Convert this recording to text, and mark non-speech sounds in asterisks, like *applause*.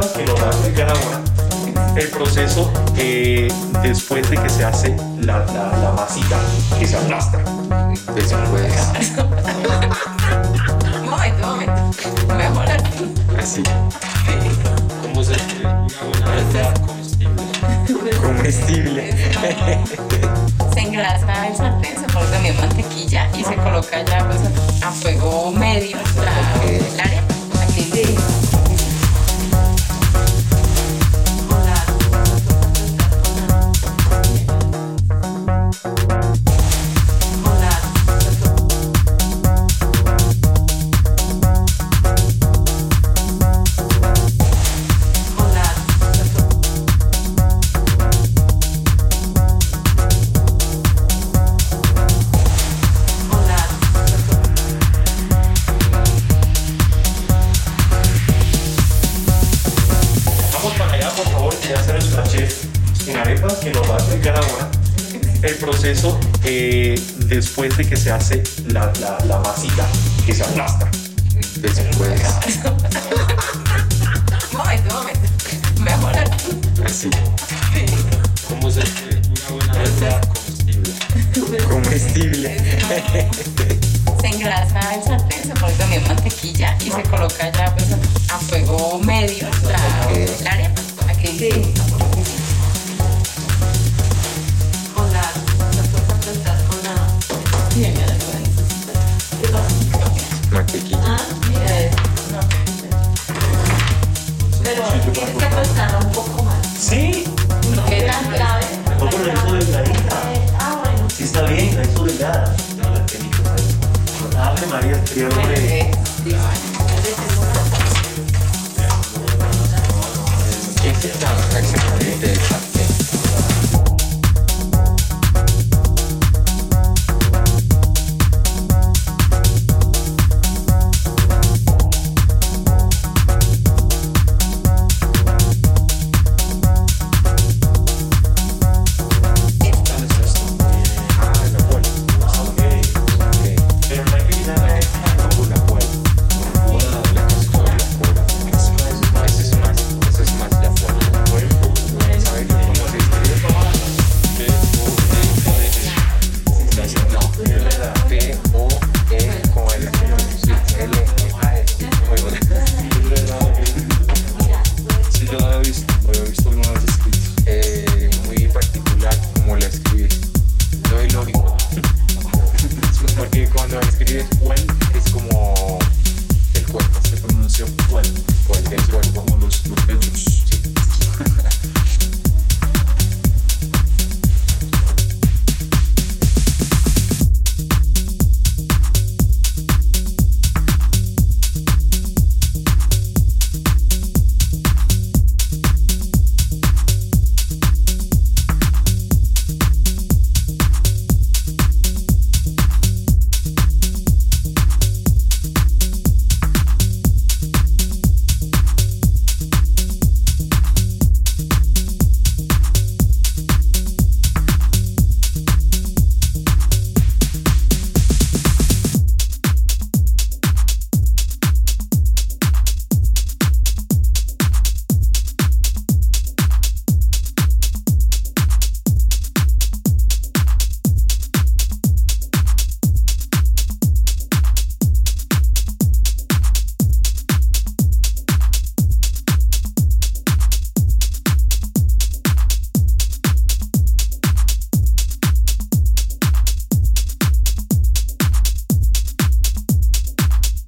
en arepas, que lo va a explicar ahora. El proceso eh, después de que se hace la, la, la masita, que se aplasta. Después, Un momento, momento. Mejor así. así, ¿Cómo se una buena arepa comestible? comestible. Se engrasa el sartén, se pone también mantequilla y se coloca ya pues, a fuego medio la, la arepa. Aquí El proceso eh, después de que se hace la, la, la masita, que se aplasta. Después, Un *laughs* momento, un momento. Mejor así. así, ¿Cómo se una buena comestible? comestible. Se engrasa el sartén, se pone también mantequilla y se coloca ya pues, a fuego medio la, la arepa. Aquí sí. Ave when